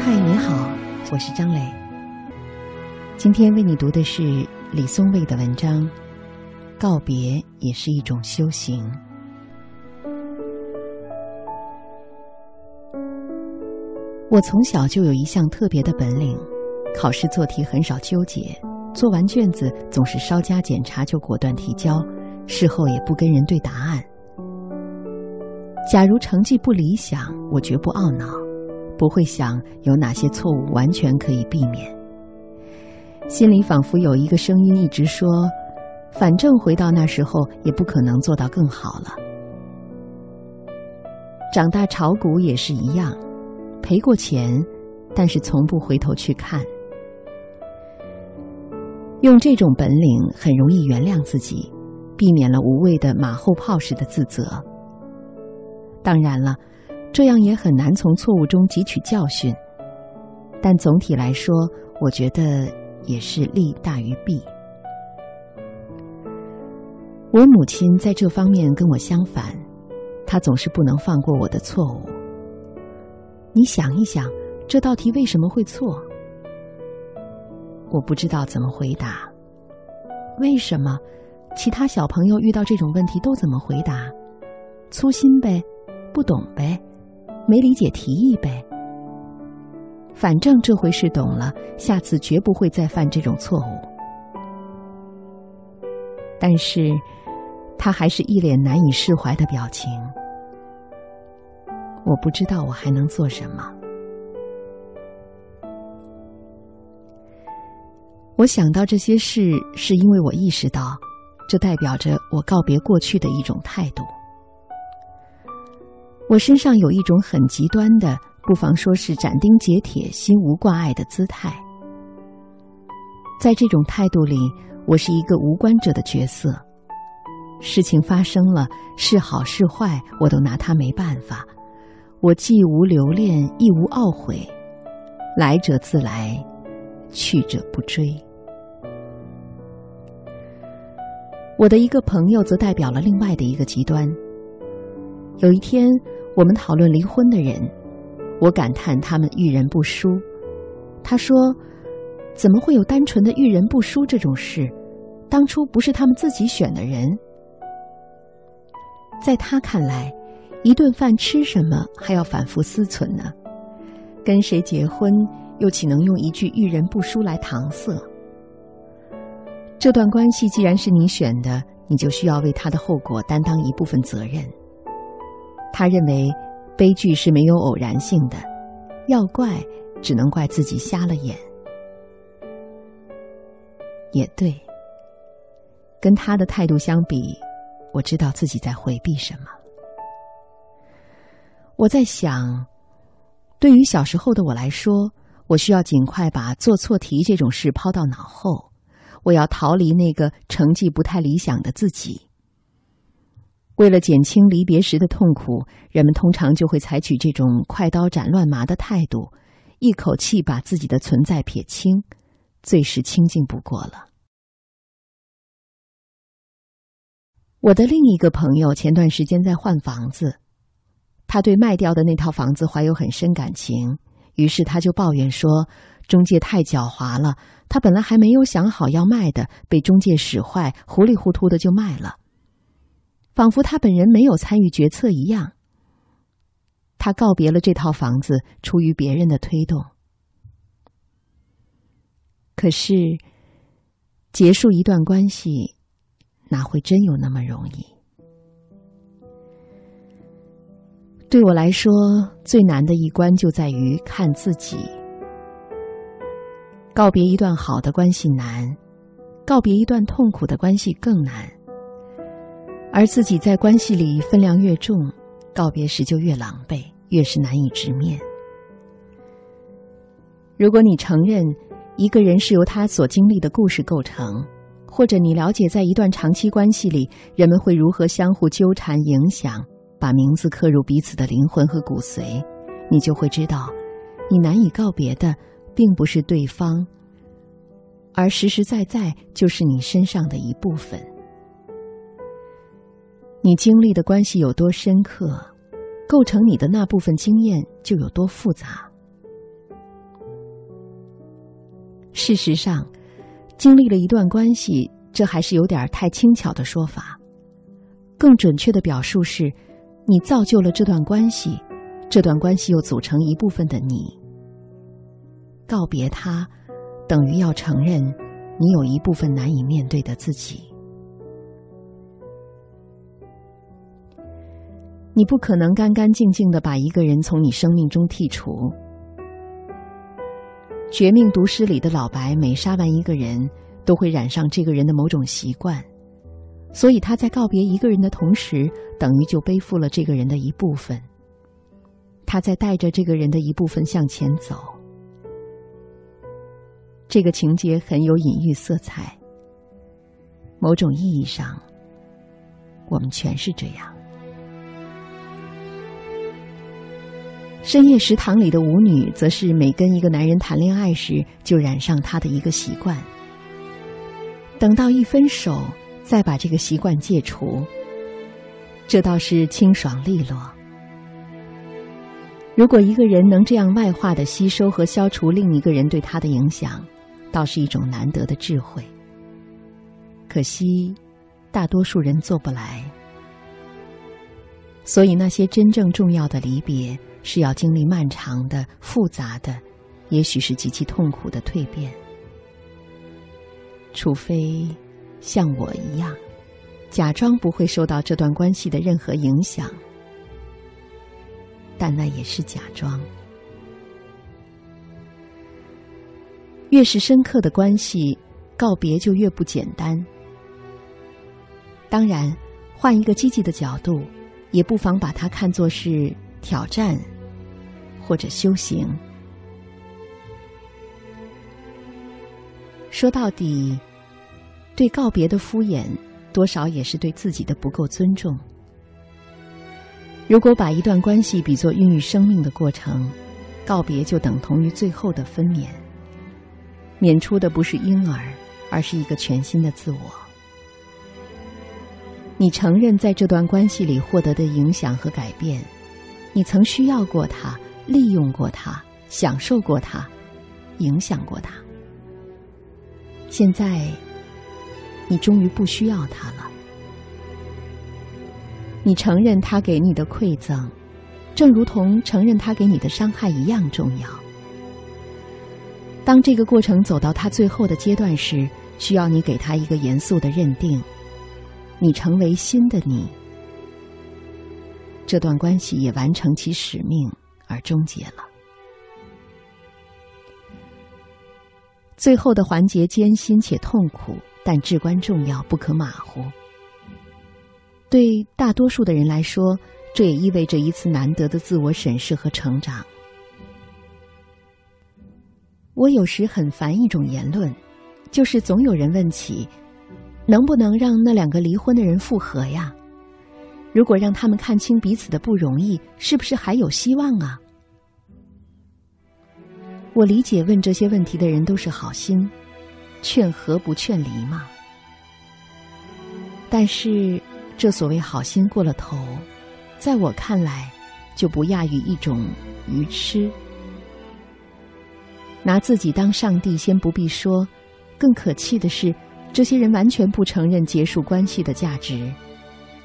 嗨，你好，我是张磊。今天为你读的是李松蔚的文章《告别也是一种修行》。我从小就有一项特别的本领，考试做题很少纠结，做完卷子总是稍加检查就果断提交，事后也不跟人对答案。假如成绩不理想，我绝不懊恼，不会想有哪些错误完全可以避免。心里仿佛有一个声音一直说：“反正回到那时候也不可能做到更好了。”长大炒股也是一样。赔过钱，但是从不回头去看。用这种本领很容易原谅自己，避免了无谓的马后炮式的自责。当然了，这样也很难从错误中汲取教训。但总体来说，我觉得也是利大于弊。我母亲在这方面跟我相反，她总是不能放过我的错误。你想一想，这道题为什么会错？我不知道怎么回答。为什么？其他小朋友遇到这种问题都怎么回答？粗心呗，不懂呗，没理解提议呗。反正这回是懂了，下次绝不会再犯这种错误。但是，他还是一脸难以释怀的表情。我不知道我还能做什么。我想到这些事，是因为我意识到，这代表着我告别过去的一种态度。我身上有一种很极端的，不妨说是斩钉截铁、心无挂碍的姿态。在这种态度里，我是一个无关者的角色。事情发生了，是好是坏，我都拿他没办法。我既无留恋，亦无懊悔，来者自来，去者不追。我的一个朋友则代表了另外的一个极端。有一天，我们讨论离婚的人，我感叹他们遇人不淑。他说：“怎么会有单纯的遇人不淑这种事？当初不是他们自己选的人。”在他看来。一顿饭吃什么还要反复思忖呢？跟谁结婚又岂能用一句遇人不淑来搪塞？这段关系既然是你选的，你就需要为他的后果担当一部分责任。他认为悲剧是没有偶然性的，要怪只能怪自己瞎了眼。也对，跟他的态度相比，我知道自己在回避什么。我在想，对于小时候的我来说，我需要尽快把做错题这种事抛到脑后。我要逃离那个成绩不太理想的自己。为了减轻离别时的痛苦，人们通常就会采取这种快刀斩乱麻的态度，一口气把自己的存在撇清，最是清净不过了。我的另一个朋友前段时间在换房子。他对卖掉的那套房子怀有很深感情，于是他就抱怨说：“中介太狡猾了，他本来还没有想好要卖的，被中介使坏，糊里糊涂的就卖了，仿佛他本人没有参与决策一样。”他告别了这套房子，出于别人的推动。可是，结束一段关系，哪会真有那么容易？对我来说，最难的一关就在于看自己。告别一段好的关系难，告别一段痛苦的关系更难。而自己在关系里分量越重，告别时就越狼狈，越是难以直面。如果你承认一个人是由他所经历的故事构成，或者你了解在一段长期关系里，人们会如何相互纠缠、影响。把名字刻入彼此的灵魂和骨髓，你就会知道，你难以告别的，并不是对方，而实实在在就是你身上的一部分。你经历的关系有多深刻，构成你的那部分经验就有多复杂。事实上，经历了一段关系，这还是有点太轻巧的说法。更准确的表述是，你造就了这段关系，这段关系又组成一部分的你。告别他，等于要承认你有一部分难以面对的自己。你不可能干干净净的把一个人从你生命中剔除。《绝命毒师》里的老白每杀完一个人，都会染上这个人的某种习惯。所以他在告别一个人的同时，等于就背负了这个人的一部分。他在带着这个人的一部分向前走。这个情节很有隐喻色彩。某种意义上，我们全是这样。深夜食堂里的舞女，则是每跟一个男人谈恋爱时，就染上他的一个习惯。等到一分手。再把这个习惯戒除，这倒是清爽利落。如果一个人能这样外化的吸收和消除另一个人对他的影响，倒是一种难得的智慧。可惜，大多数人做不来。所以，那些真正重要的离别，是要经历漫长的、复杂的，也许是极其痛苦的蜕变。除非。像我一样，假装不会受到这段关系的任何影响，但那也是假装。越是深刻的关系，告别就越不简单。当然，换一个积极的角度，也不妨把它看作是挑战或者修行。说到底。对告别的敷衍，多少也是对自己的不够尊重。如果把一段关系比作孕育生命的过程，告别就等同于最后的分娩。娩出的不是婴儿，而是一个全新的自我。你承认在这段关系里获得的影响和改变，你曾需要过他，利用过他，享受过他，影响过他。现在。你终于不需要他了。你承认他给你的馈赠，正如同承认他给你的伤害一样重要。当这个过程走到他最后的阶段时，需要你给他一个严肃的认定：你成为新的你。这段关系也完成其使命而终结了。最后的环节艰辛且痛苦。但至关重要，不可马虎。对大多数的人来说，这也意味着一次难得的自我审视和成长。我有时很烦一种言论，就是总有人问起，能不能让那两个离婚的人复合呀？如果让他们看清彼此的不容易，是不是还有希望啊？我理解问这些问题的人都是好心。劝和不劝离嘛，但是这所谓好心过了头，在我看来，就不亚于一种愚痴。拿自己当上帝，先不必说，更可气的是，这些人完全不承认结束关系的价值，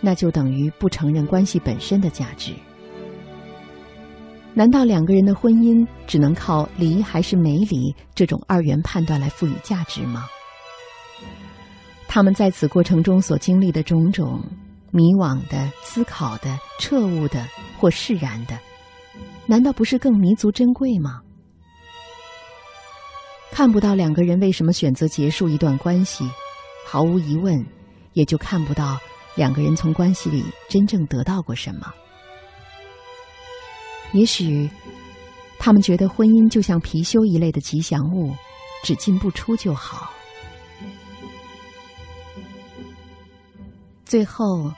那就等于不承认关系本身的价值。难道两个人的婚姻只能靠离还是没离这种二元判断来赋予价值吗？他们在此过程中所经历的种种迷惘的、思考的、彻悟的或释然的，难道不是更弥足珍贵吗？看不到两个人为什么选择结束一段关系，毫无疑问，也就看不到两个人从关系里真正得到过什么。也许，他们觉得婚姻就像貔貅一类的吉祥物，只进不出就好。最后，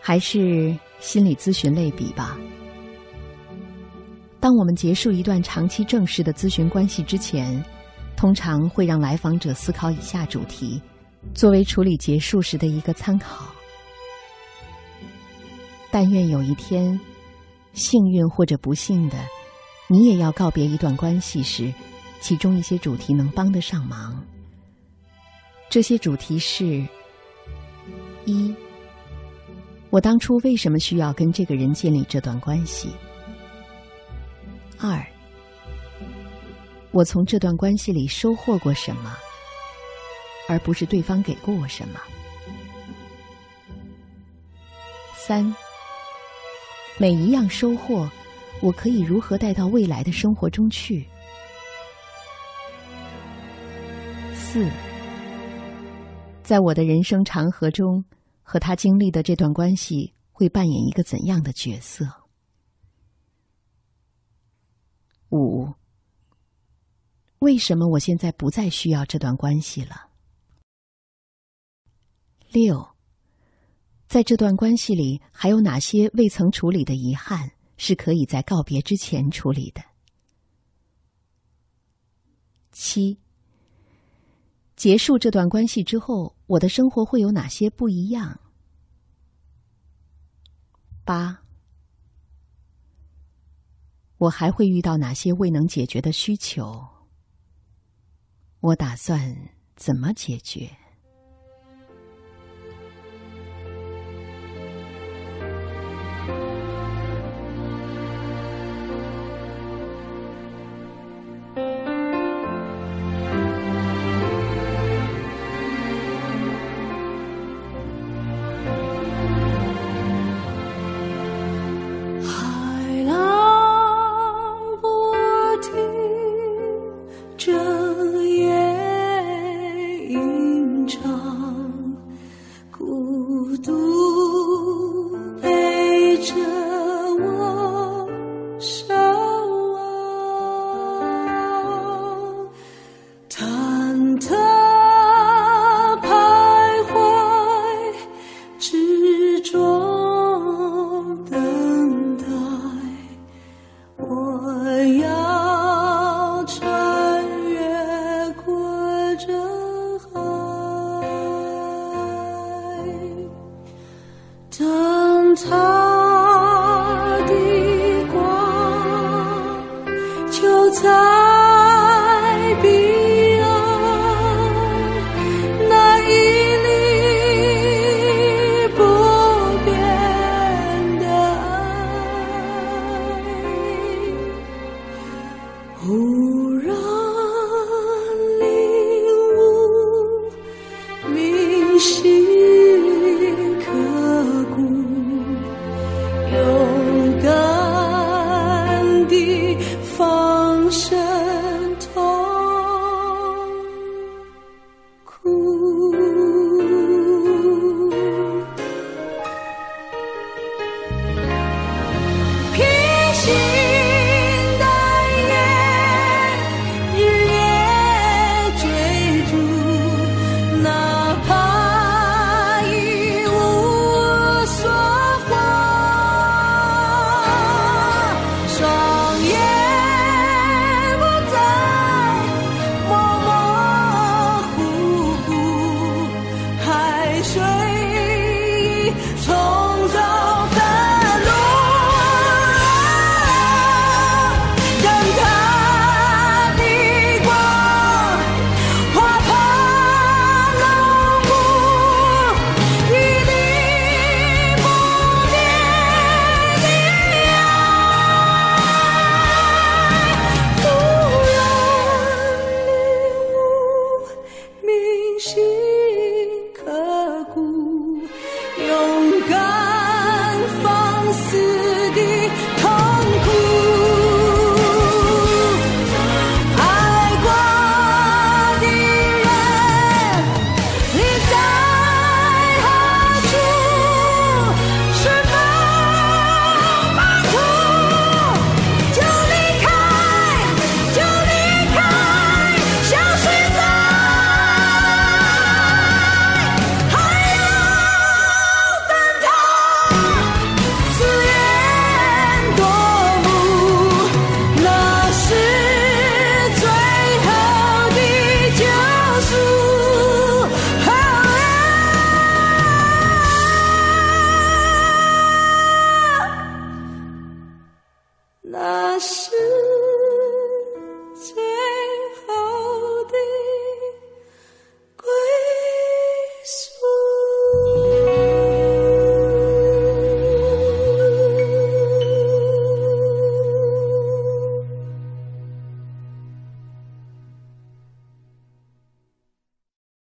还是心理咨询类比吧。当我们结束一段长期正式的咨询关系之前，通常会让来访者思考以下主题，作为处理结束时的一个参考。但愿有一天。幸运或者不幸的，你也要告别一段关系时，其中一些主题能帮得上忙。这些主题是：一，我当初为什么需要跟这个人建立这段关系？二，我从这段关系里收获过什么，而不是对方给过我什么？三，每一样收获，我可以如何带到未来的生活中去？四，在我的人生长河中，和他经历的这段关系会扮演一个怎样的角色？五，为什么我现在不再需要这段关系了？六，在这段关系里，还有哪些未曾处理的遗憾是可以在告别之前处理的？七。结束这段关系之后，我的生活会有哪些不一样？八，我还会遇到哪些未能解决的需求？我打算怎么解决？在彼岸那屹立不变的爱忽然领悟铭心刻骨